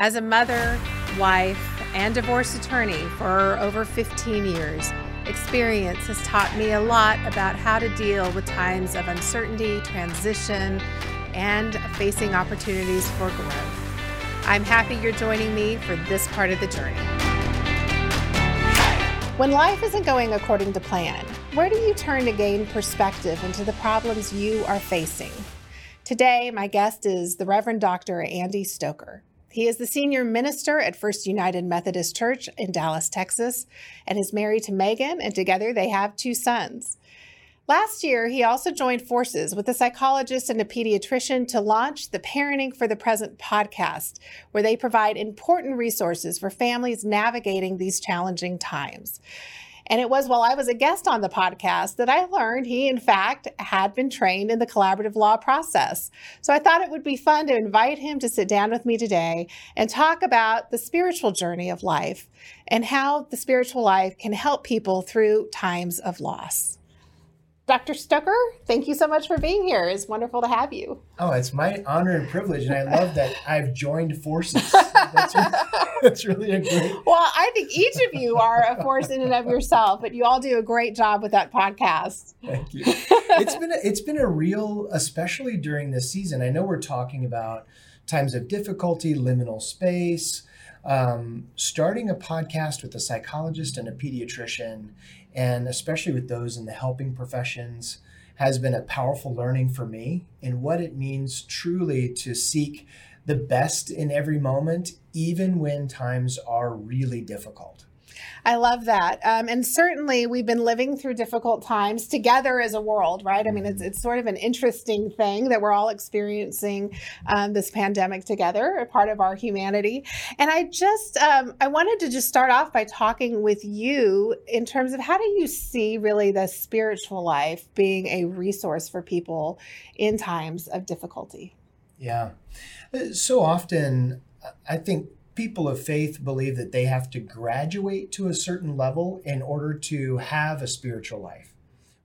As a mother, wife, and divorce attorney for over 15 years, experience has taught me a lot about how to deal with times of uncertainty, transition, and facing opportunities for growth. I'm happy you're joining me for this part of the journey. When life isn't going according to plan, where do you turn to gain perspective into the problems you are facing? Today, my guest is the Reverend Dr. Andy Stoker. He is the senior minister at First United Methodist Church in Dallas, Texas, and is married to Megan, and together they have two sons. Last year, he also joined forces with a psychologist and a pediatrician to launch the Parenting for the Present podcast, where they provide important resources for families navigating these challenging times. And it was while I was a guest on the podcast that I learned he, in fact, had been trained in the collaborative law process. So I thought it would be fun to invite him to sit down with me today and talk about the spiritual journey of life and how the spiritual life can help people through times of loss. Dr. Stoker, thank you so much for being here. It's wonderful to have you. Oh, it's my honor and privilege, and I love that I've joined forces. That's really, that's really a great. Well, I think each of you are a force in and of yourself, but you all do a great job with that podcast. Thank you. It's been a, it's been a real, especially during this season. I know we're talking about times of difficulty, liminal space. Um, starting a podcast with a psychologist and a pediatrician and especially with those in the helping professions, has been a powerful learning for me in what it means truly to seek the best in every moment, even when times are really difficult. I love that. Um, and certainly we've been living through difficult times together as a world, right? I mean, it's, it's sort of an interesting thing that we're all experiencing um, this pandemic together, a part of our humanity. And I just, um, I wanted to just start off by talking with you in terms of how do you see really the spiritual life being a resource for people in times of difficulty? Yeah. Uh, so often, I think people of faith believe that they have to graduate to a certain level in order to have a spiritual life.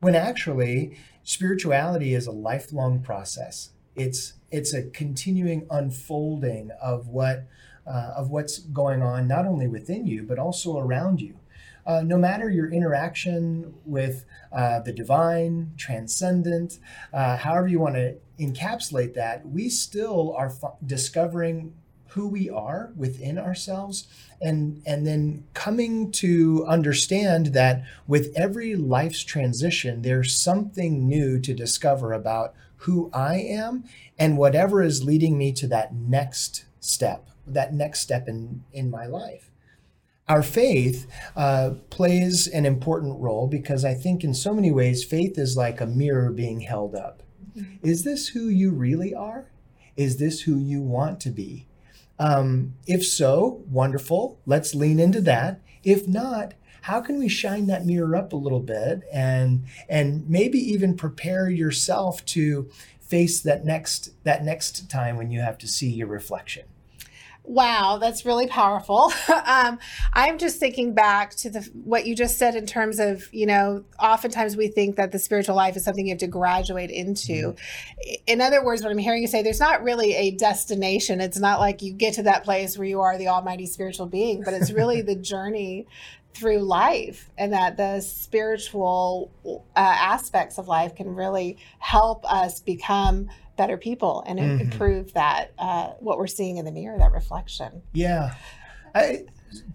When actually, spirituality is a lifelong process. It's it's a continuing unfolding of what uh, of what's going on not only within you but also around you. Uh, no matter your interaction with uh, the divine, transcendent, uh, however you want to encapsulate that, we still are f- discovering who we are within ourselves and and then coming to understand that with every life's transition there's something new to discover about who I am and whatever is leading me to that next step that next step in in my life our faith uh, plays an important role because I think in so many ways faith is like a mirror being held up. Mm-hmm. Is this who you really are? Is this who you want to be? Um, if so, wonderful. Let's lean into that. If not, how can we shine that mirror up a little bit and and maybe even prepare yourself to face that next that next time when you have to see your reflection? Wow, that's really powerful. um, I'm just thinking back to the what you just said in terms of you know, oftentimes we think that the spiritual life is something you have to graduate into. Mm-hmm. In other words, what I'm hearing you say, there's not really a destination. It's not like you get to that place where you are the almighty spiritual being, but it's really the journey through life and that the spiritual uh, aspects of life can really help us become better people and mm-hmm. improve that uh, what we're seeing in the mirror that reflection yeah I,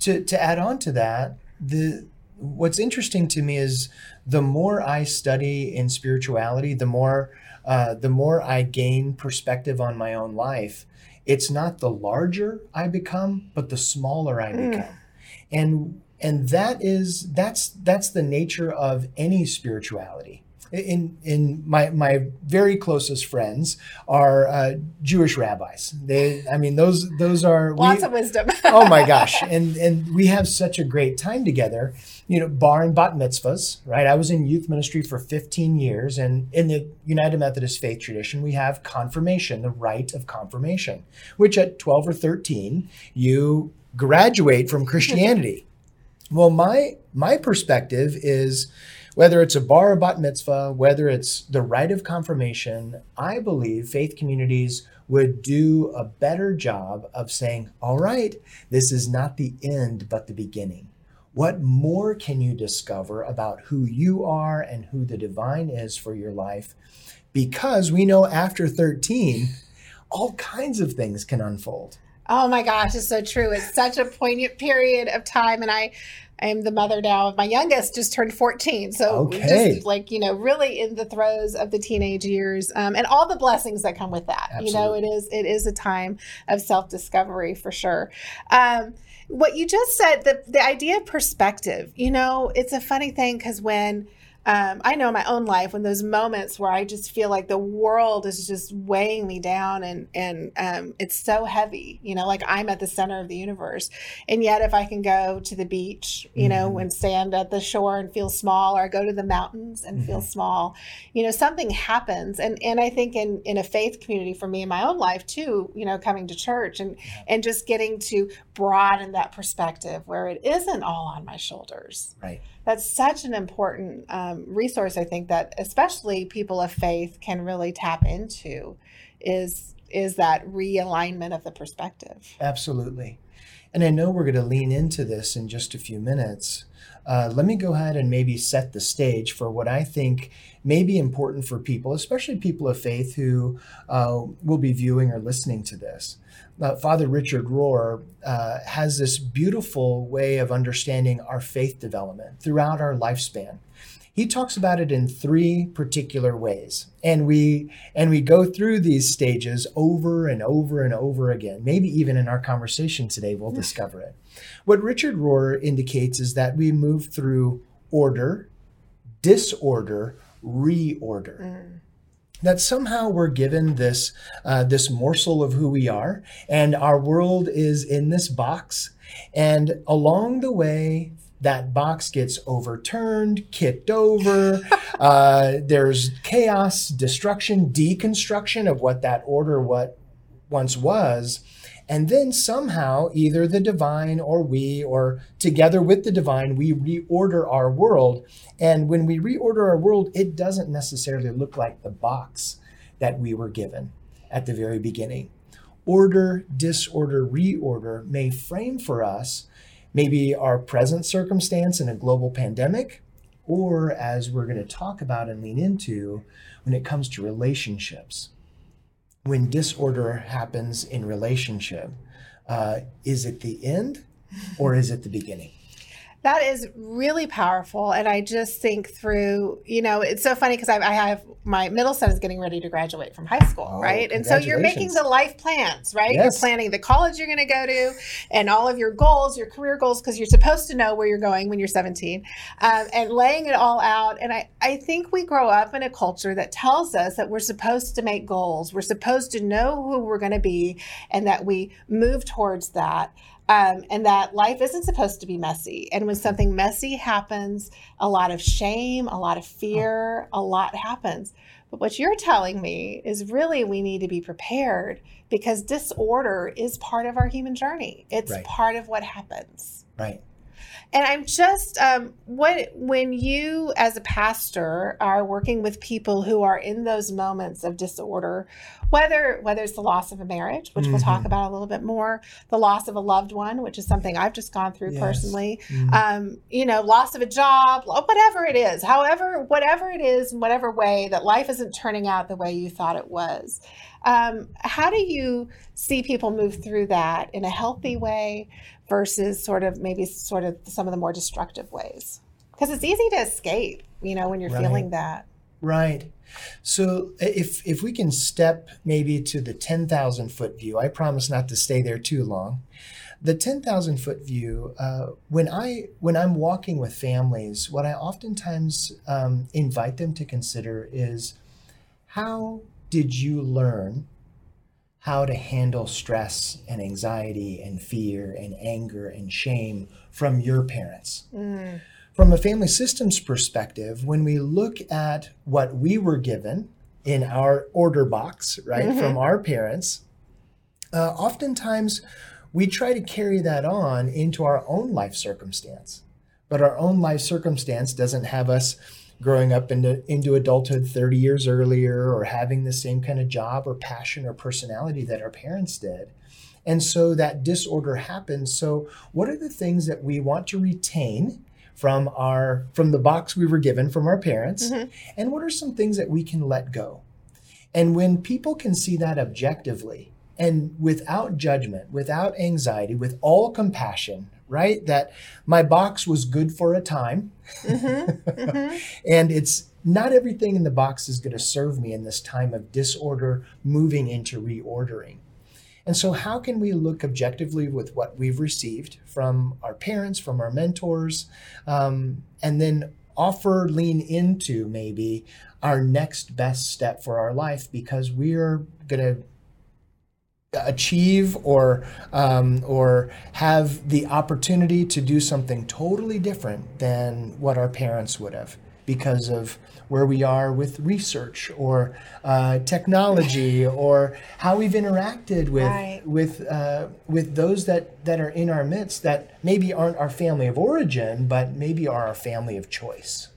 to, to add on to that the what's interesting to me is the more i study in spirituality the more uh, the more i gain perspective on my own life it's not the larger i become but the smaller i mm. become and and that is that's that's the nature of any spirituality in in my my very closest friends are uh, Jewish rabbis. They, I mean, those those are lots we, of wisdom. oh my gosh, and and we have such a great time together. You know, bar and bat mitzvahs, right? I was in youth ministry for 15 years, and in the United Methodist faith tradition, we have confirmation, the rite of confirmation, which at 12 or 13 you graduate from Christianity. well, my my perspective is whether it's a bar or bat mitzvah, whether it's the rite of confirmation, I believe faith communities would do a better job of saying, all right, this is not the end, but the beginning. What more can you discover about who you are and who the divine is for your life? Because we know after 13, all kinds of things can unfold. Oh my gosh, it's so true. It's such a poignant period of time. And I, I am the mother now of my youngest, just turned 14. So okay. just like, you know, really in the throes of the teenage years um, and all the blessings that come with that. Absolutely. You know, it is it is a time of self-discovery for sure. Um, what you just said, the, the idea of perspective, you know, it's a funny thing because when um, I know my own life when those moments where I just feel like the world is just weighing me down and and um, it's so heavy, you know, like I'm at the center of the universe. And yet, if I can go to the beach, you know, mm-hmm. and stand at the shore and feel small, or I go to the mountains and mm-hmm. feel small, you know, something happens. And and I think in in a faith community for me in my own life too, you know, coming to church and and just getting to broaden that perspective where it isn't all on my shoulders. Right that's such an important um, resource i think that especially people of faith can really tap into is is that realignment of the perspective. Absolutely. And i know we're going to lean into this in just a few minutes uh, let me go ahead and maybe set the stage for what I think may be important for people, especially people of faith who uh, will be viewing or listening to this uh, Father Richard Rohr uh, has this beautiful way of understanding our faith development throughout our lifespan. He talks about it in three particular ways, and we and we go through these stages over and over and over again. Maybe even in our conversation today, we'll discover it. What Richard Rohr indicates is that we move through order, disorder, reorder. Mm that somehow we're given this uh, this morsel of who we are, and our world is in this box, and along the way. That box gets overturned, kicked over. uh, there's chaos, destruction, deconstruction of what that order what once was. And then somehow, either the divine or we, or together with the divine, we reorder our world. And when we reorder our world, it doesn't necessarily look like the box that we were given at the very beginning. Order, disorder, reorder may frame for us maybe our present circumstance in a global pandemic, or as we're going to talk about and lean into, when it comes to relationships when disorder happens in relationship, uh, is it the end or is it the beginning? That is really powerful. And I just think through, you know, it's so funny because I, I, have my middle son is getting ready to graduate from high school, oh, right? And so you're making the life plans, right? Yes. You're planning the college you're going to go to and all of your goals, your career goals, because you're supposed to know where you're going when you're 17 um, and laying it all out. And I, I think we grow up in a culture that tells us that we're supposed to make goals, we're supposed to know who we're going to be, and that we move towards that um, and that life isn't supposed to be messy. And when something messy happens, a lot of shame, a lot of fear, a lot happens. But what you're telling me is really we need to be prepared because disorder is part of our human journey. It's right. part of what happens. Right. And I'm just um, what when you as a pastor are working with people who are in those moments of disorder, whether whether it's the loss of a marriage, which mm-hmm. we'll talk mm-hmm. about a little bit more, the loss of a loved one, which is something I've just gone through yes. personally, mm-hmm. um, you know, loss of a job, whatever it is, however, whatever it is, in whatever way that life isn't turning out the way you thought it was. Um, how do you see people move through that in a healthy way versus sort of maybe sort of some of the more destructive ways? Because it's easy to escape, you know, when you're right. feeling that. Right. So if if we can step maybe to the 10,000 foot view, I promise not to stay there too long. The 10,000 foot view, uh, when I when I'm walking with families, what I oftentimes um, invite them to consider is how did you learn how to handle stress and anxiety and fear and anger and shame from your parents? Mm. From a family systems perspective, when we look at what we were given in our order box, right, mm-hmm. from our parents, uh, oftentimes we try to carry that on into our own life circumstance. But our own life circumstance doesn't have us growing up into, into adulthood 30 years earlier or having the same kind of job or passion or personality that our parents did. And so that disorder happens. So, what are the things that we want to retain? from our from the box we were given from our parents mm-hmm. and what are some things that we can let go and when people can see that objectively and without judgment without anxiety with all compassion right that my box was good for a time mm-hmm. Mm-hmm. and it's not everything in the box is going to serve me in this time of disorder moving into reordering and so, how can we look objectively with what we've received from our parents, from our mentors, um, and then offer, lean into maybe our next best step for our life because we're going to achieve or um, or have the opportunity to do something totally different than what our parents would have because of where we are with research or uh, technology or how we've interacted with right. with uh, with those that that are in our midst that maybe aren't our family of origin but maybe are our family of choice.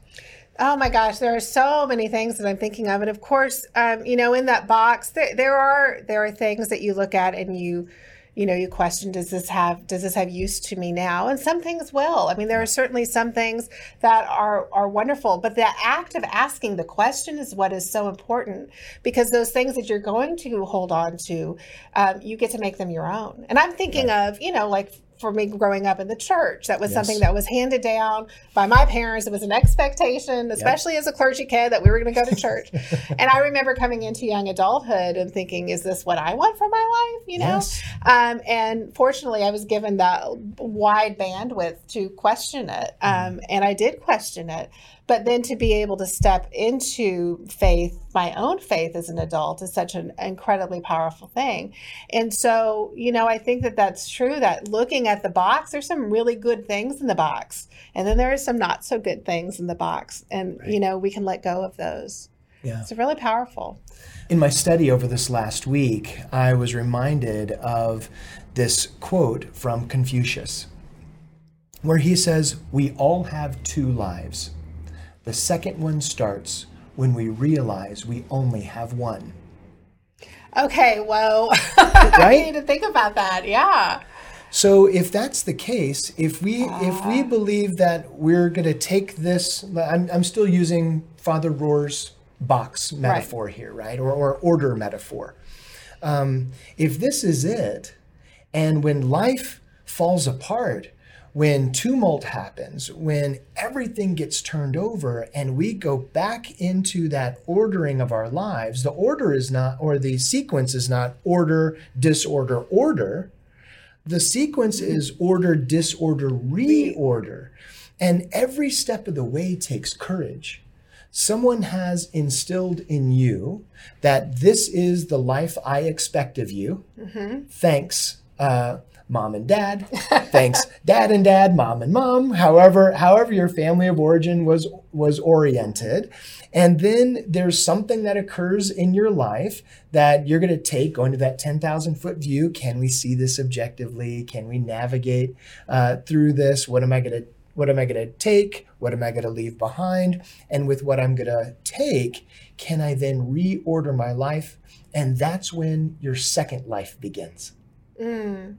Oh my gosh, there are so many things that I'm thinking of, and of course, um, you know, in that box, there, there are there are things that you look at and you you know you question does this have does this have use to me now? And some things will. I mean there are certainly some things that are are wonderful but the act of asking the question is what is so important because those things that you're going to hold on to um, you get to make them your own. And i'm thinking right. of you know like for me growing up in the church. That was yes. something that was handed down by my parents. It was an expectation, especially yep. as a clergy kid, that we were going to go to church. and I remember coming into young adulthood and thinking, is this what I want for my life? You know? Yes. Um, and fortunately, I was given that wide bandwidth to question it. Mm-hmm. Um, and I did question it. But then to be able to step into faith, my own faith as an adult, is such an incredibly powerful thing. And so, you know, I think that that's true that looking at the box, there's some really good things in the box. And then there are some not so good things in the box. And, right. you know, we can let go of those. Yeah. It's really powerful. In my study over this last week, I was reminded of this quote from Confucius, where he says, We all have two lives. The second one starts when we realize we only have one. Okay, well, right? I need to think about that. Yeah. So if that's the case, if we uh, if we believe that we're going to take this, I'm, I'm still using Father Rohr's box metaphor right. here, right, or, or order metaphor. Um, if this is it, and when life falls apart, when tumult happens, when everything gets turned over and we go back into that ordering of our lives, the order is not, or the sequence is not order, disorder, order. The sequence is order, disorder, reorder. And every step of the way takes courage. Someone has instilled in you that this is the life I expect of you. Mm-hmm. Thanks. Uh, mom and dad. Thanks, dad and dad, mom and mom. However, however your family of origin was was oriented, and then there's something that occurs in your life that you're going to take going to that ten thousand foot view. Can we see this objectively? Can we navigate uh, through this? What am I going to what am I going to take? What am I going to leave behind? And with what I'm going to take, can I then reorder my life? And that's when your second life begins. Mm.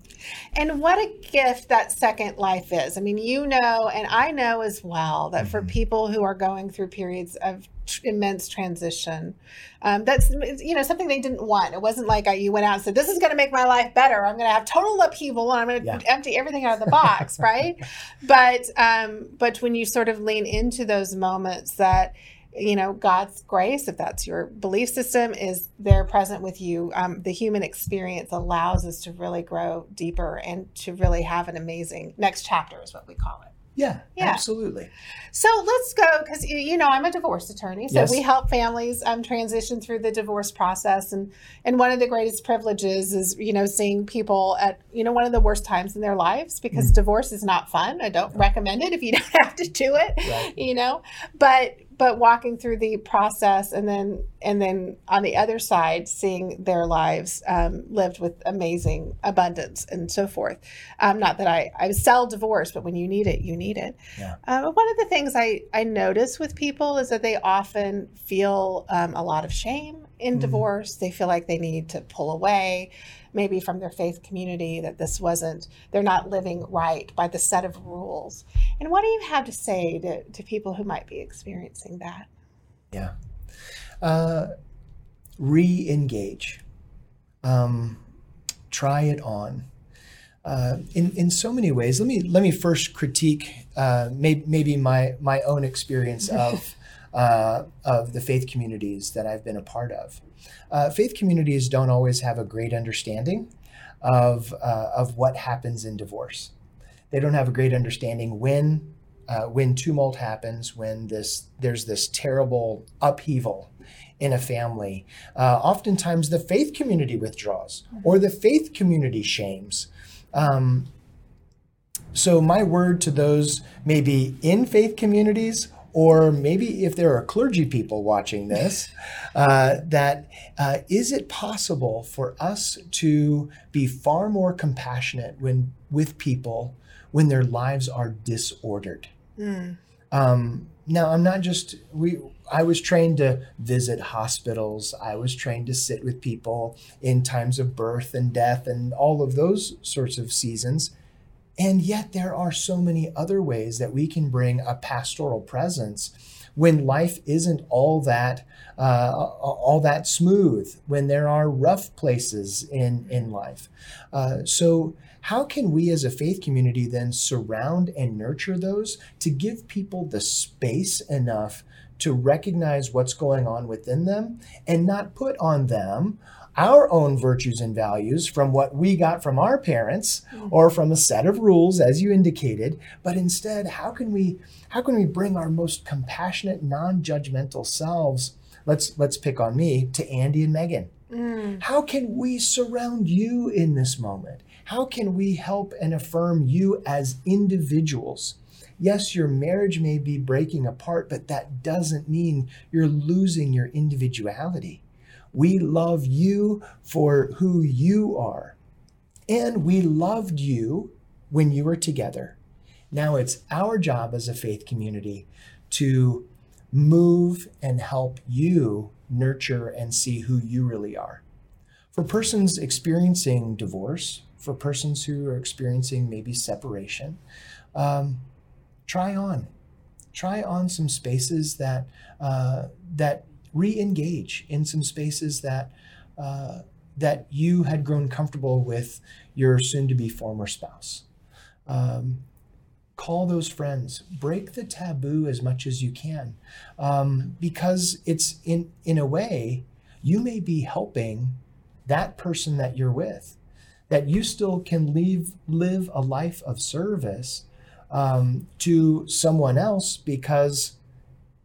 And what a gift that second life is. I mean, you know, and I know as well that mm-hmm. for people who are going through periods of tr- immense transition, um, that's you know something they didn't want. It wasn't like I, you went out and said, "This is going to make my life better. I'm going to have total upheaval and I'm going to yeah. empty everything out of the box." right? But um, but when you sort of lean into those moments that you know god's grace if that's your belief system is there present with you um, the human experience allows us to really grow deeper and to really have an amazing next chapter is what we call it yeah, yeah, absolutely. So let's go because you know I'm a divorce attorney, so yes. we help families um, transition through the divorce process, and and one of the greatest privileges is you know seeing people at you know one of the worst times in their lives because mm. divorce is not fun. I don't recommend it if you don't have to do it, right. you know. But but walking through the process and then and then on the other side seeing their lives um, lived with amazing abundance and so forth um, not that i i sell divorce but when you need it you need it yeah. um, one of the things i i notice with people is that they often feel um, a lot of shame in mm-hmm. divorce they feel like they need to pull away maybe from their faith community that this wasn't, they're not living right by the set of rules. And what do you have to say to, to people who might be experiencing that? Yeah. Uh, Re engage. Um, try it on. Uh, in in so many ways. Let me let me first critique uh, may, maybe my my own experience of uh, of the faith communities that I've been a part of. Uh, faith communities don't always have a great understanding of, uh, of what happens in divorce. They don't have a great understanding when, uh, when tumult happens, when this, there's this terrible upheaval in a family. Uh, oftentimes, the faith community withdraws or the faith community shames. Um, so, my word to those maybe in faith communities or maybe if there are clergy people watching this, uh, that uh, is it possible for us to be far more compassionate when with people when their lives are disordered? Mm. Um, now, I'm not just we. I was trained to visit hospitals. I was trained to sit with people in times of birth and death and all of those sorts of seasons. And yet, there are so many other ways that we can bring a pastoral presence when life isn't all that uh, all that smooth, when there are rough places in in life. Uh, so, how can we as a faith community then surround and nurture those to give people the space enough to recognize what's going on within them and not put on them our own virtues and values from what we got from our parents mm. or from a set of rules as you indicated but instead how can we how can we bring our most compassionate non-judgmental selves let's let's pick on me to Andy and Megan mm. how can we surround you in this moment how can we help and affirm you as individuals Yes, your marriage may be breaking apart, but that doesn't mean you're losing your individuality. We love you for who you are. And we loved you when you were together. Now it's our job as a faith community to move and help you nurture and see who you really are. For persons experiencing divorce, for persons who are experiencing maybe separation, um, try on. Try on some spaces that uh, that re-engage in some spaces that uh, that you had grown comfortable with your soon-to-be former spouse. Um, call those friends. Break the taboo as much as you can, um, because it's in in a way you may be helping that person that you're with. That you still can leave live a life of service um, to someone else because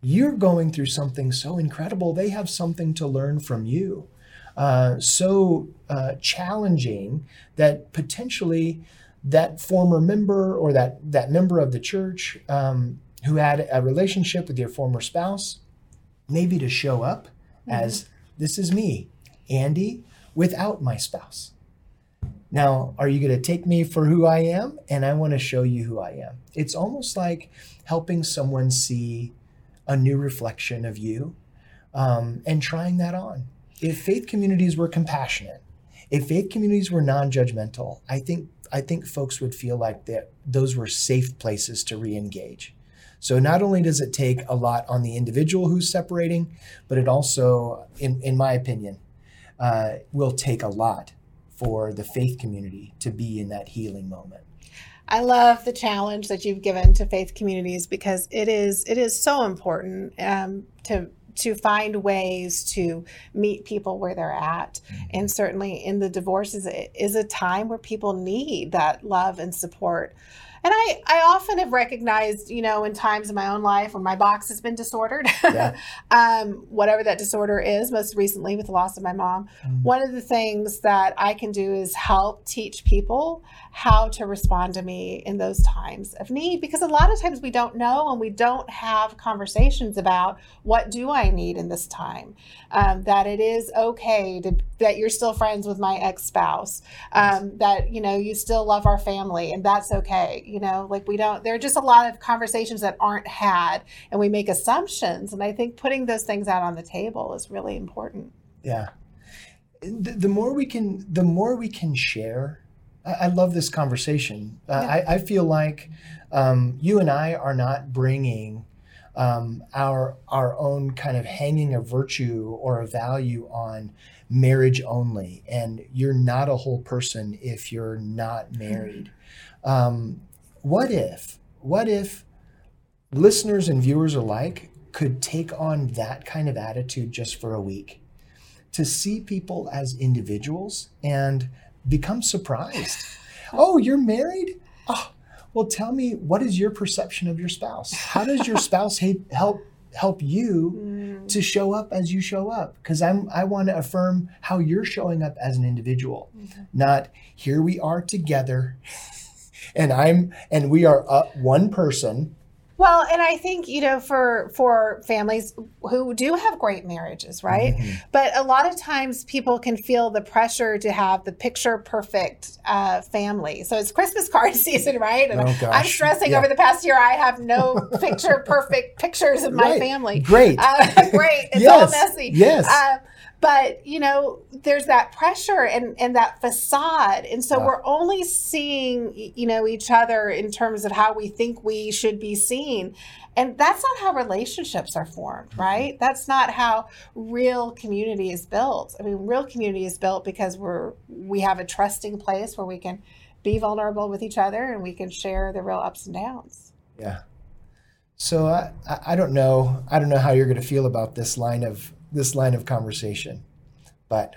you're going through something so incredible. They have something to learn from you. Uh, so uh, challenging that potentially that former member or that, that member of the church um, who had a relationship with your former spouse, maybe to show up mm-hmm. as this is me, Andy, without my spouse. Now, are you going to take me for who I am? And I want to show you who I am. It's almost like helping someone see a new reflection of you um, and trying that on. If faith communities were compassionate, if faith communities were non-judgmental, I think I think folks would feel like that those were safe places to re-engage. So not only does it take a lot on the individual who's separating, but it also, in, in my opinion, uh, will take a lot for the faith community to be in that healing moment. I love the challenge that you've given to faith communities because it is it is so important um, to to find ways to meet people where they're at. Mm-hmm. And certainly in the divorces is a time where people need that love and support. And I, I often have recognized, you know, in times in my own life when my box has been disordered, yeah. um, whatever that disorder is, most recently with the loss of my mom, mm. one of the things that I can do is help teach people how to respond to me in those times of need. Because a lot of times we don't know and we don't have conversations about what do I need in this time. Um, that it is okay to, that you're still friends with my ex spouse, um, that, you know, you still love our family and that's okay you know like we don't there are just a lot of conversations that aren't had and we make assumptions and i think putting those things out on the table is really important. Yeah. The, the more we can the more we can share i, I love this conversation. Uh, yeah. I, I, feel like um, you and i are not bringing um, our our own kind of hanging a virtue or a value on marriage only and you're not a whole person if you're not married. Um, what if, what if listeners and viewers alike could take on that kind of attitude just for a week? To see people as individuals and become surprised. oh, you're married? Oh, well, tell me, what is your perception of your spouse? How does your spouse help help you mm. to show up as you show up? Because I'm I want to affirm how you're showing up as an individual, mm-hmm. not here we are together and I'm and we are uh, one person. Well, and I think you know for for families who do have great marriages, right? Mm-hmm. But a lot of times people can feel the pressure to have the picture perfect uh, family. So it's Christmas card season, right? And oh, I'm stressing yeah. over the past year. I have no picture perfect pictures of my right. family. Great, uh, great. It's yes. all messy. Yes. Uh, but you know there's that pressure and and that facade. And so we're only seeing you know each other in terms of how we think we should be seen. And that's not how relationships are formed mm-hmm. right? That's not how real community is built. I mean real community is built because we're we have a trusting place where we can be vulnerable with each other and we can share the real ups and downs. Yeah. So I, I don't know. I don't know how you're going to feel about this line of this line of conversation. But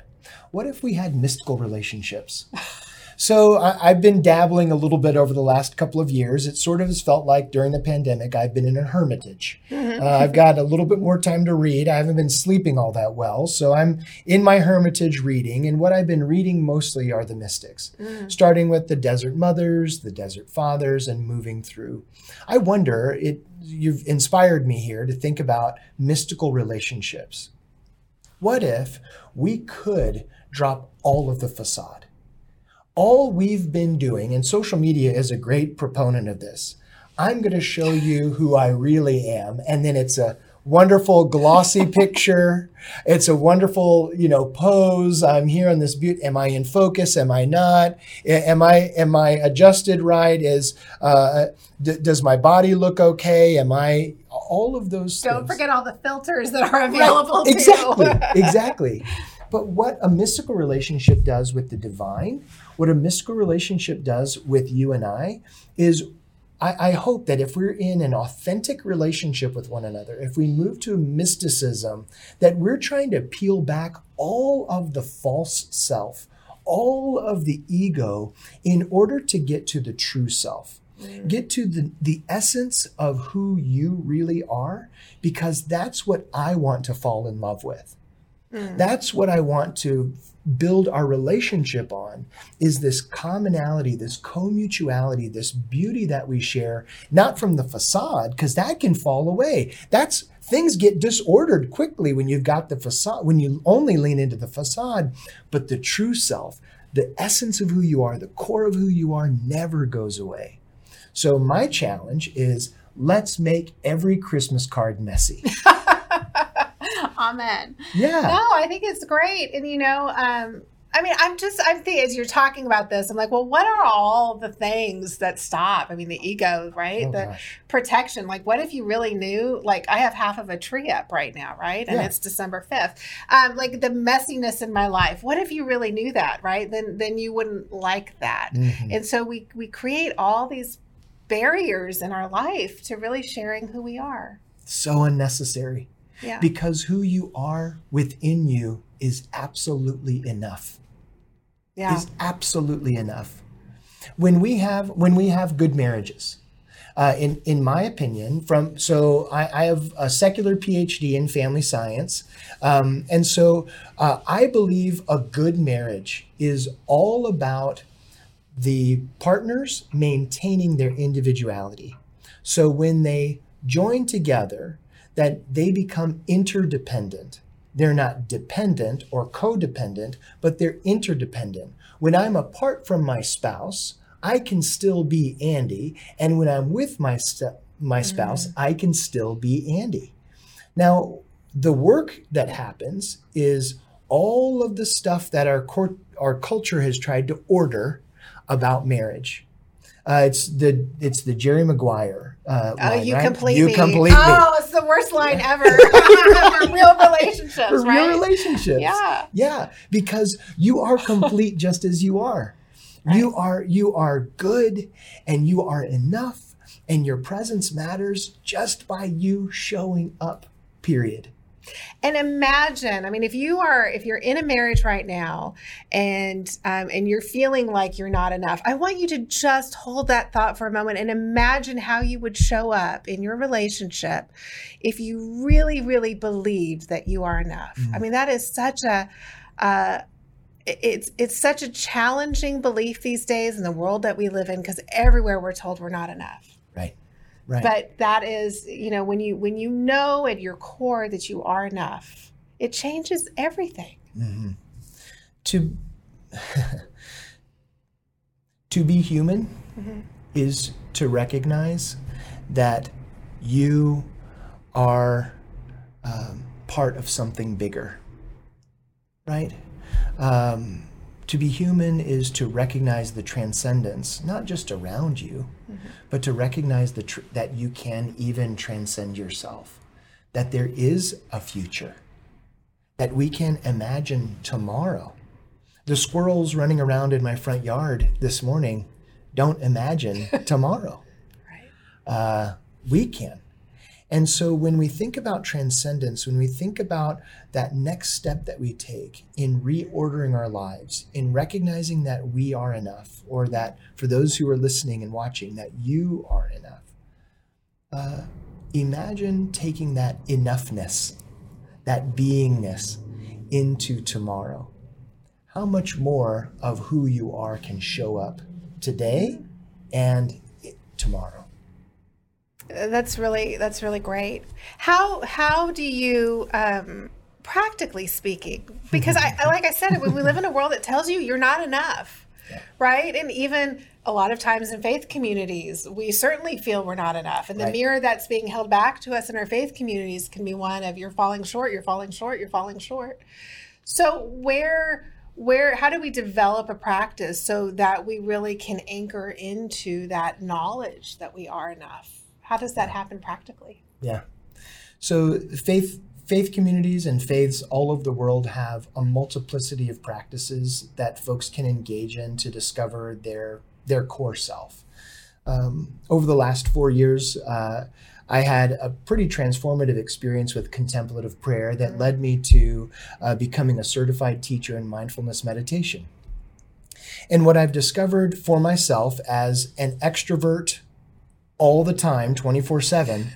what if we had mystical relationships? So I, have been dabbling a little bit over the last couple of years. It sort of has felt like during the pandemic, I've been in a hermitage. Mm-hmm. Uh, I've got a little bit more time to read. I haven't been sleeping all that well. So I'm in my hermitage reading. And what I've been reading mostly are the mystics, mm. starting with the desert mothers, the desert fathers, and moving through. I wonder, it, you've inspired me here to think about mystical relationships. What if we could drop all of the facade? all we've been doing, and social media is a great proponent of this. I'm going to show you who I really am. And then it's a wonderful glossy picture. It's a wonderful, you know, pose. I'm here on this beauty. Am I in focus? Am I not? Am I am I adjusted right? Is uh, d- does my body look okay? Am I all of those? Things. Don't things. forget all the filters that are available. Right. Exactly. exactly. But what a mystical relationship does with the divine, what a mystical relationship does with you and I, is I, I, hope that if we're in an authentic relationship with one another, if we move to mysticism, that we're trying to peel back all of the false self, all of the ego, in order to get to the true self. Mm. Get to the, the essence of who you really are, because that's what I want to fall in love with. Mm. That's what I want to build our relationship on is this commonality, this co-mutuality, this beauty that we share, not from the facade, because that can fall away. That's things get disordered quickly when you've got the facade, when you only lean into the facade, but the true self, the essence of who you are, the core of who you are never goes away. So my challenge is let's make every Christmas card messy. Amen. Yeah. No, I think it's great. And you know, um, I mean, I'm just, I'm thinking as you're talking about this, I'm like, well, what are all the things that stop? I mean, the ego, right? Oh, the gosh. protection. Like, what if you really knew? Like, I have half of a tree up right now, right? And yeah. it's December 5th. Um, like the messiness in my life. What if you really knew that, right? Then, then you wouldn't like that. Mm-hmm. And so we, we create all these barriers in our life to really sharing who we are. So unnecessary Yeah. because who you are within you is absolutely enough. Yeah. Is absolutely enough. When we have when we have good marriages, uh, in in my opinion, from so I, I have a secular PhD in family science, um, and so uh, I believe a good marriage is all about the partners maintaining their individuality. So when they join together, that they become interdependent. They're not dependent or codependent, but they're interdependent. When I'm apart from my spouse, I can still be Andy, and when I'm with my st- my spouse, mm. I can still be Andy. Now, the work that happens is all of the stuff that our court, our culture has tried to order about marriage. Uh, it's the it's the Jerry Maguire. Uh, Oh, line, you right? complete you me. complete oh, it's the worst line ever for real relationships, me for right? real relationships. Yeah. yeah, because you are complete just as you are. You are you are good and you are enough, and your presence matters just by you showing up. Period. And imagine, I mean, if you are, if you're in a marriage right now, and um, and you're feeling like you're not enough, I want you to just hold that thought for a moment and imagine how you would show up in your relationship if you really, really believed that you are enough. I mean, that is such a uh, it's it's such a challenging belief these days in the world that we live in because everywhere we're told we're not enough Right. Right. but that is you know when you when you know at your core that you are enough it changes everything Mhm. To to be human is to recognize that you are um, part of something bigger, right? Um, to be human is to recognize the transcendence, not just around you, but to recognize the tr- that you can even transcend yourself, that there is a future that we can imagine tomorrow. The squirrels running around in my front yard this morning don't imagine tomorrow. right Uh, we can. And so when we think about transcendence, when we think about that next step that we take in reordering our lives, in recognizing that we are enough, or that for those who are listening and watching, that you are enough, uh, imagine taking that enoughness, that beingness into tomorrow. How much more of who you are can show up today and tomorrow? That's really that's really great. How how do you um practically speaking because i like i said we we live in a world that tells you you're not enough right? And even a lot of times in faith communities we certainly feel we're not enough. And the Right. mirror that's being held back to us in our faith communities can be one of you're falling short you're falling short you're falling short. So where where how do we develop a practice so that we really can anchor into that knowledge that we are enough how does that happen practically Yeah. So faith faith communities and faiths all over the world have a multiplicity of practices that folks can engage in to discover their their core self. Um, over the last four years, uh, I had a pretty transformative experience with contemplative prayer that led me to uh, becoming a certified teacher in mindfulness meditation. And what I've discovered for myself as an extrovert all the time, 24 7,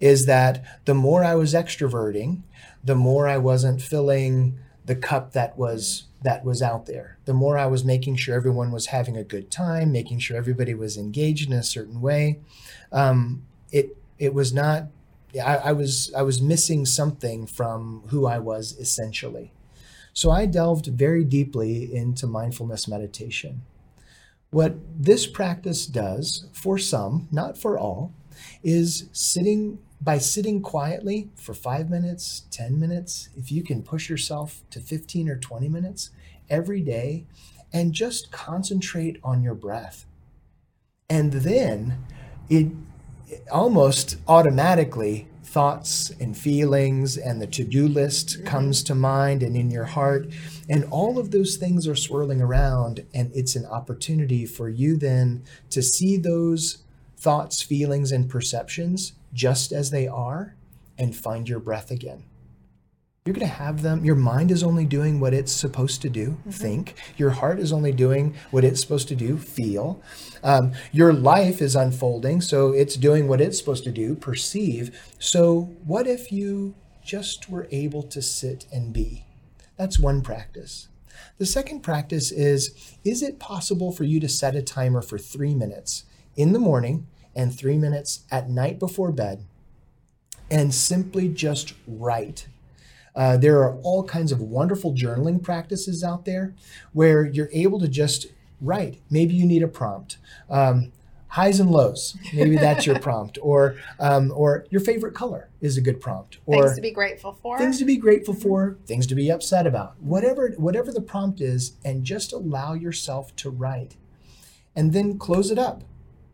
is that the more I was extroverting, the more I wasn't filling the cup that was that was out there. The more I was making sure everyone was having a good time, making sure everybody was engaged in a certain way. Um, it it was not. I, I was I was missing something from who I was essentially. So I delved very deeply into mindfulness meditation. What this practice does for some, not for all, is sitting by sitting quietly for five minutes, 10 minutes, if you can push yourself to 15 or 20 minutes every day, and just concentrate on your breath. And then it almost automatically thoughts and feelings and the to-do list mm-hmm. comes to mind and in your heart and all of those things are swirling around and it's an opportunity for you then to see those thoughts feelings and perceptions just as they are and find your breath again. You're going to have them. Your mind is only doing what it's supposed to do, mm-hmm. think. Your heart is only doing what it's supposed to do, feel. Um, your life is unfolding, so it's doing what it's supposed to do, perceive. So, what if you just were able to sit and be? That's one practice. The second practice is Is it possible for you to set a timer for three minutes in the morning and three minutes at night before bed and simply just write? Uh, there are all kinds of wonderful journaling practices out there where you're able to just write. Maybe you need a prompt. Um, highs and lows. Maybe that's your prompt, or um, or your favorite color is a good prompt. Or things to be grateful for. Things to be grateful for. Things to be upset about. Whatever whatever the prompt is, and just allow yourself to write, and then close it up.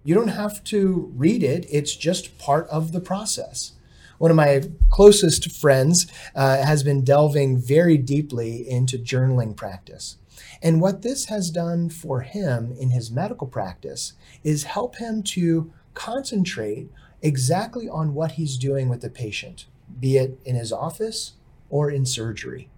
You don't have to read it. It's just part of the process one of my closest friends uh, has been delving very deeply into journaling practice. And what this has done for him in his medical practice is help him to concentrate exactly on what he's doing with the patient, be it in his office or in surgery.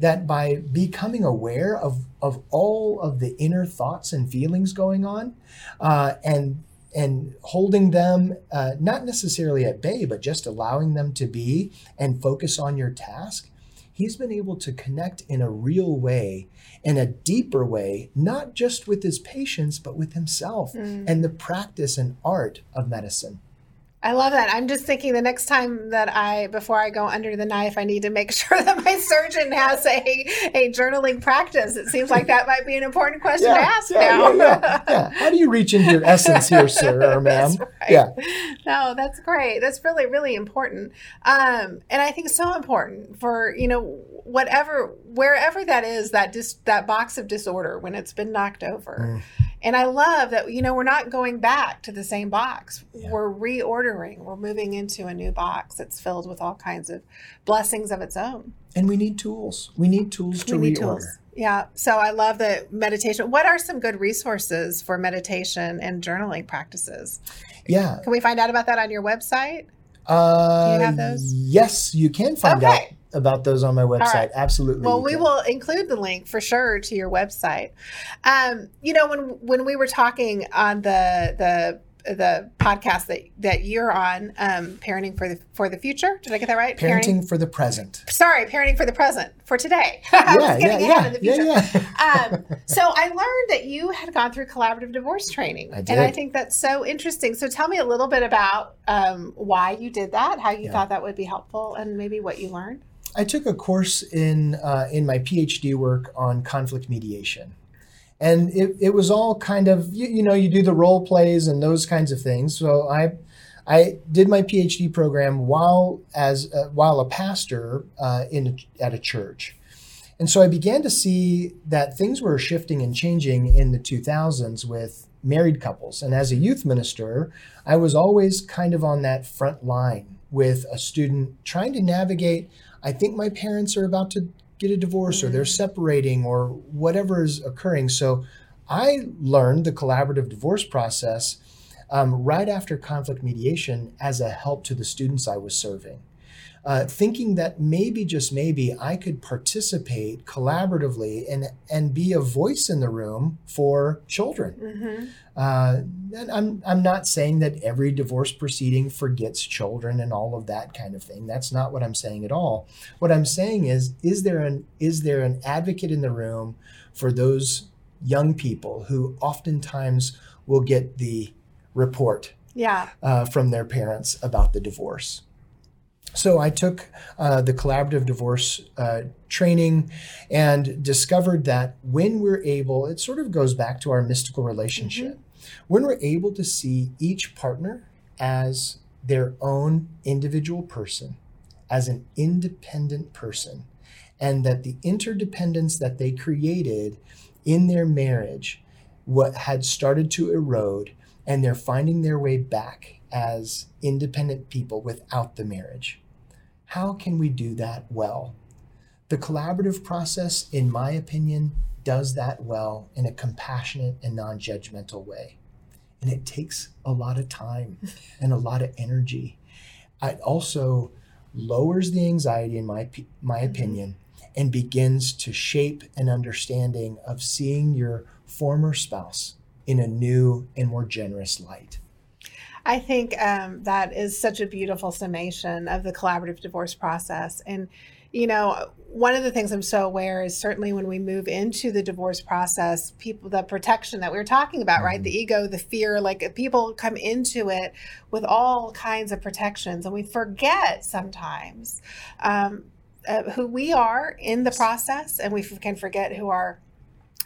That by becoming aware of, of all of the inner thoughts and feelings going on, uh, and and holding them uh, not necessarily at bay, but just allowing them to be and focus on your task, he's been able to connect in a real way, in a deeper way, not just with his patients, but with himself mm. and the practice and art of medicine. I love that. I'm just thinking the next time that I, before I go under the knife, I need to make sure that my surgeon has a, a journaling practice. It seems like that might be an important question yeah, to ask yeah, now. Yeah, yeah, How do you reach into your essence here, sir or ma'am? Right. Yeah. No, that's great. That's really, really important. Um, and I think so important for, you know, whatever, wherever that is, that dis, that box of disorder when it's been knocked over. Mm and I love that, you know, we're not going back to the same box. Yeah. We're reordering, we're moving into a new box that's filled with all kinds of blessings of its own. And we need tools. We need tools to we reorder. Tools. Yeah. So I love the meditation. What are some good resources for meditation and journaling practices? Yeah. Can we find out about that on your website? Uh, Do you have those? Yes, you can find okay. out about those on my website. Right. Absolutely. Well, we will include the link for sure to your website. Um, you know, when when we were talking on the the the podcast that that you're on, um, parenting for the for the future. Did I get that right? Parenting, parenting for the present. Sorry, parenting for the present for today. Yeah, yeah, yeah, yeah, yeah. um, so I learned that you had gone through collaborative divorce training, I did. and I think that's so interesting. So tell me a little bit about um, why you did that, how you yeah. thought that would be helpful, and maybe what you learned. I took a course in uh, in my PhD work on conflict mediation, and it, it was all kind of you, you know you do the role plays and those kinds of things. So I I did my PhD program while as while a pastor uh, in at a church, and so I began to see that things were shifting and changing in the 2000s with married couples. And as a youth minister, I was always kind of on that front line with a student trying to navigate I think my parents are about to get a divorce or they're mm. separating or whatever is occurring. So I learned the collaborative divorce process um, right after conflict mediation as a help to the students I was serving uh, thinking that maybe, just maybe, I could participate collaboratively and and be a voice in the room for children. Mm-hmm. Uh, and I'm I'm not saying that every divorce proceeding forgets children and all of that kind of thing. That's not what I'm saying at all. What I'm saying is, is there an is there an advocate in the room for those young people who oftentimes will get the report yeah. uh, from their parents about the divorce? So I took uh, the collaborative divorce uh, training and discovered that when we're able, it sort of goes back to our mystical relationship. Mm-hmm. When we're able to see each partner as their own individual person, as an independent person, and that the interdependence that they created in their marriage what had started to erode and they're finding their way back as independent people without the marriage. How can we do that well? The collaborative process, in my opinion, does that well in a compassionate and non judgmental way. And it takes a lot of time and a lot of energy. It also lowers the anxiety, in my, my mm-hmm. opinion, and begins to shape an understanding of seeing your former spouse in a new and more generous light. I think um, that is such a beautiful summation of the collaborative divorce process. And, you know, one of the things I'm so aware is certainly when we move into the divorce process, people, the protection that we were talking about, mm-hmm. right? The ego, the fear, like people come into it with all kinds of protections, and we forget sometimes um, uh, who we are in the process, and we can forget who our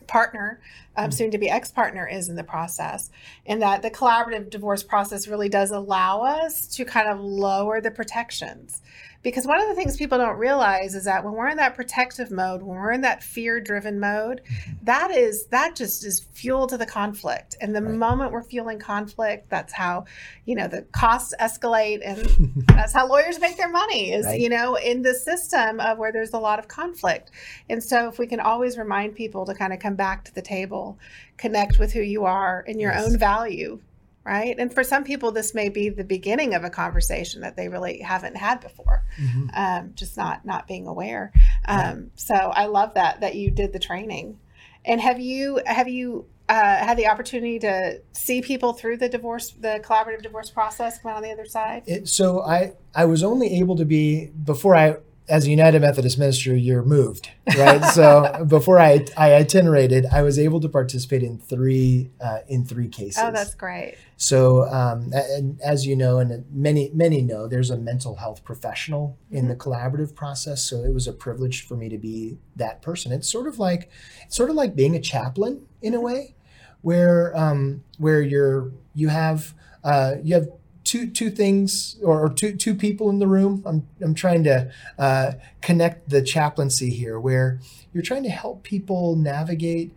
partner, um, mm-hmm. soon to be ex partner, is in the process. And that the collaborative divorce process really does allow us to kind of lower the protections. Because one of the things people don't realize is that when we're in that protective mode, when we're in that fear driven mode, mm-hmm. that is, that just is fuel to the conflict. And the right. moment we're fueling conflict, that's how, you know, the costs escalate and that's how lawyers make their money is, right. you know, in the system of where there's a lot of conflict. And so if we can always remind people to kind of come back to the table, connect with who you are and your yes. own value right? And for some people, this may be the beginning of a conversation that they really haven't had before, mm-hmm. um, just not not being aware. Um. So I love that that you did the training. And have you have you uh, had the opportunity to see people through the divorce, the collaborative divorce process, come out on the other side? It, so I I was only able to be before I as a United Methodist minister, you're moved, right? so before I I itinerated, I was able to participate in three uh, in three cases. Oh, that's great. So, um, and as you know, and many many know, there's a mental health professional mm-hmm. in the mm-hmm. collaborative process. So it was a privilege for me to be that person. It's sort of like it's sort of like being a chaplain in a mm-hmm. way, where um, where you're you have uh, you have two two things or, two two people in the room. I'm I'm trying to uh, connect the chaplaincy here, where you're trying to help people navigate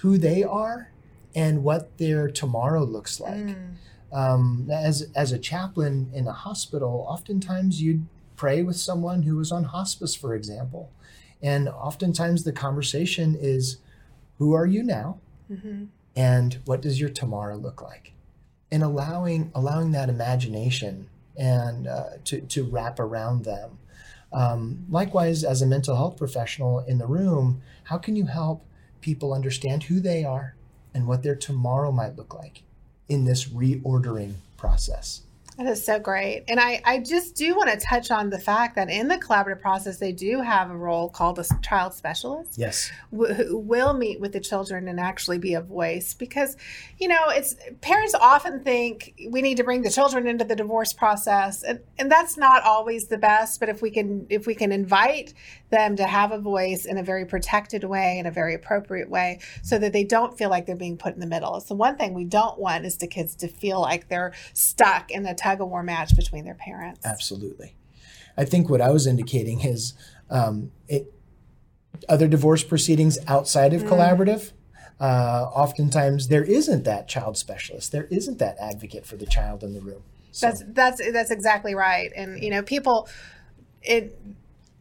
who they are and what their tomorrow looks like. Mm. Um, as as a chaplain in a hospital, oftentimes you'd pray with someone who was on hospice, for example, and oftentimes the conversation is, "Who are you now?" Mm-hmm. And what does your tomorrow look like? And allowing allowing that imagination and uh, to to wrap around them. Um, likewise, as a mental health professional in the room, how can you help people understand who they are and what their tomorrow might look like in this reordering process? That is so great. And I, I just do want to touch on the fact that in the collaborative process, they do have a role called a child specialist. Yes. Who will meet with the children and actually be a voice because, you know, it's parents often think we need to bring the children into the divorce process. And, and that's not always the best. But if we can, if we can invite them to have a voice in a very protected way, in a very appropriate way, so that they don't feel like they're being put in the middle. It's the one thing we don't want is the kids to feel like they're stuck in a tug of war match between their parents. Absolutely. I think what I was indicating is um, it, other divorce proceedings outside of mm. collaborative. Uh, oftentimes, there isn't that child specialist. There isn't that advocate for the child in the room. So. That's that's that's exactly right. And you know, people it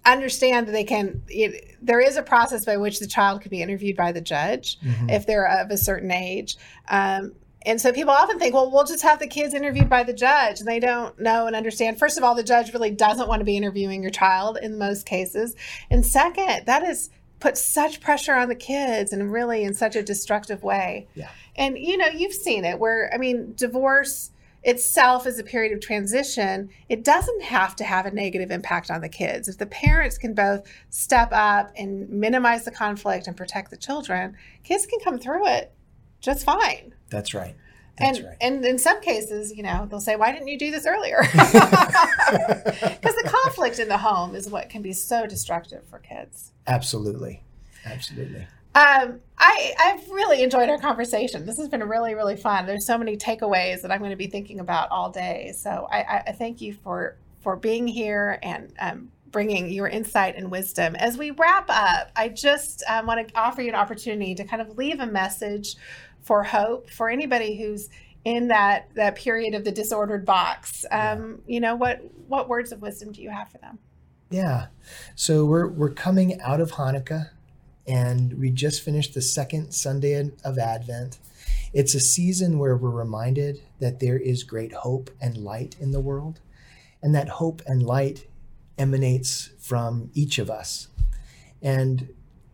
understand that they can it, there is a process by which the child can be interviewed by the judge mm-hmm. if they're of a certain age um, and so people often think, well, we'll just have the kids interviewed by the judge. And they don't know and understand. First of all, the judge really doesn't want to be interviewing your child in most cases. And second, that is puts such pressure on the kids and really in such a destructive way. Yeah. And you know, you've seen it where I mean, divorce itself is a period of transition, it doesn't have to have a negative impact on the kids. If the parents can both step up and minimize the conflict and protect the children, kids can come through it just fine. That's right. That's and right. and in some cases, you know, they'll say, "Why didn't you do this earlier?" Because the conflict in the home is what can be so destructive for kids. Absolutely, absolutely. Um, I I've really enjoyed our conversation. This has been really really fun. There's so many takeaways that I'm going to be thinking about all day. So I, I thank you for for being here and um, bringing your insight and wisdom. As we wrap up, I just um, want to offer you an opportunity to kind of leave a message for hope for anybody who's in that that period of the disordered box. Um, yeah. You know what what words of wisdom do you have for them? Yeah, so we're we're coming out of Hanukkah, and we just finished the second Sunday of Advent. It's a season where we're reminded that there is great hope and light in the world, and that hope and light emanates from each of us. And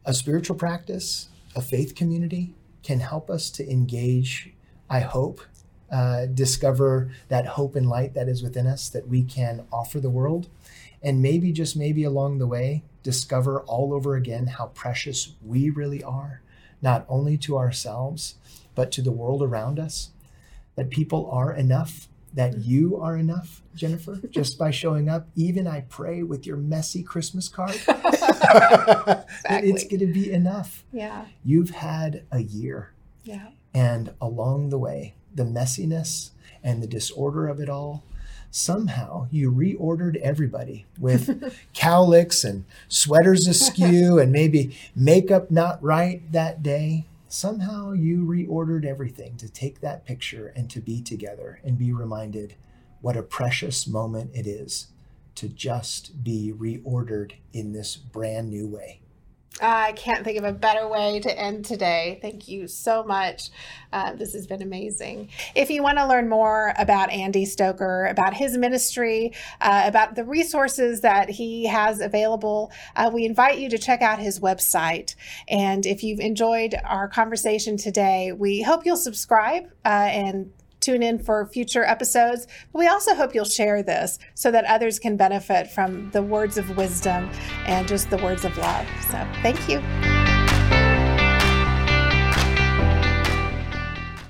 a spiritual practice, a faith community can help us to engage, I hope, uh, discover that hope and light that is within us that we can offer the world. And maybe, just maybe along the way, discover all over again how precious we really are, not only to ourselves, but to the world around us. That people are enough, that you are enough, Jennifer, just by showing up. Even I pray with your messy Christmas card. exactly. It's going to be enough. Yeah. You've had a year. Yeah. And along the way, the messiness and the disorder of it all, somehow you reordered everybody with cowlicks and sweaters askew and maybe makeup not right that day. Somehow you reordered everything to take that picture and to be together and be reminded what a precious moment it is to just be reordered in this brand new way. I can't think of a better way to end today. Thank you so much. Uh, this has been amazing. If you want to learn more about Andy Stoker, about his ministry, uh, about the resources that he has available, uh, we invite you to check out his website. And if you've enjoyed our conversation today, we hope you'll subscribe uh, and tune in for future episodes. But we also hope you'll share this so that others can benefit from the words of wisdom and just the words of love. So thank you.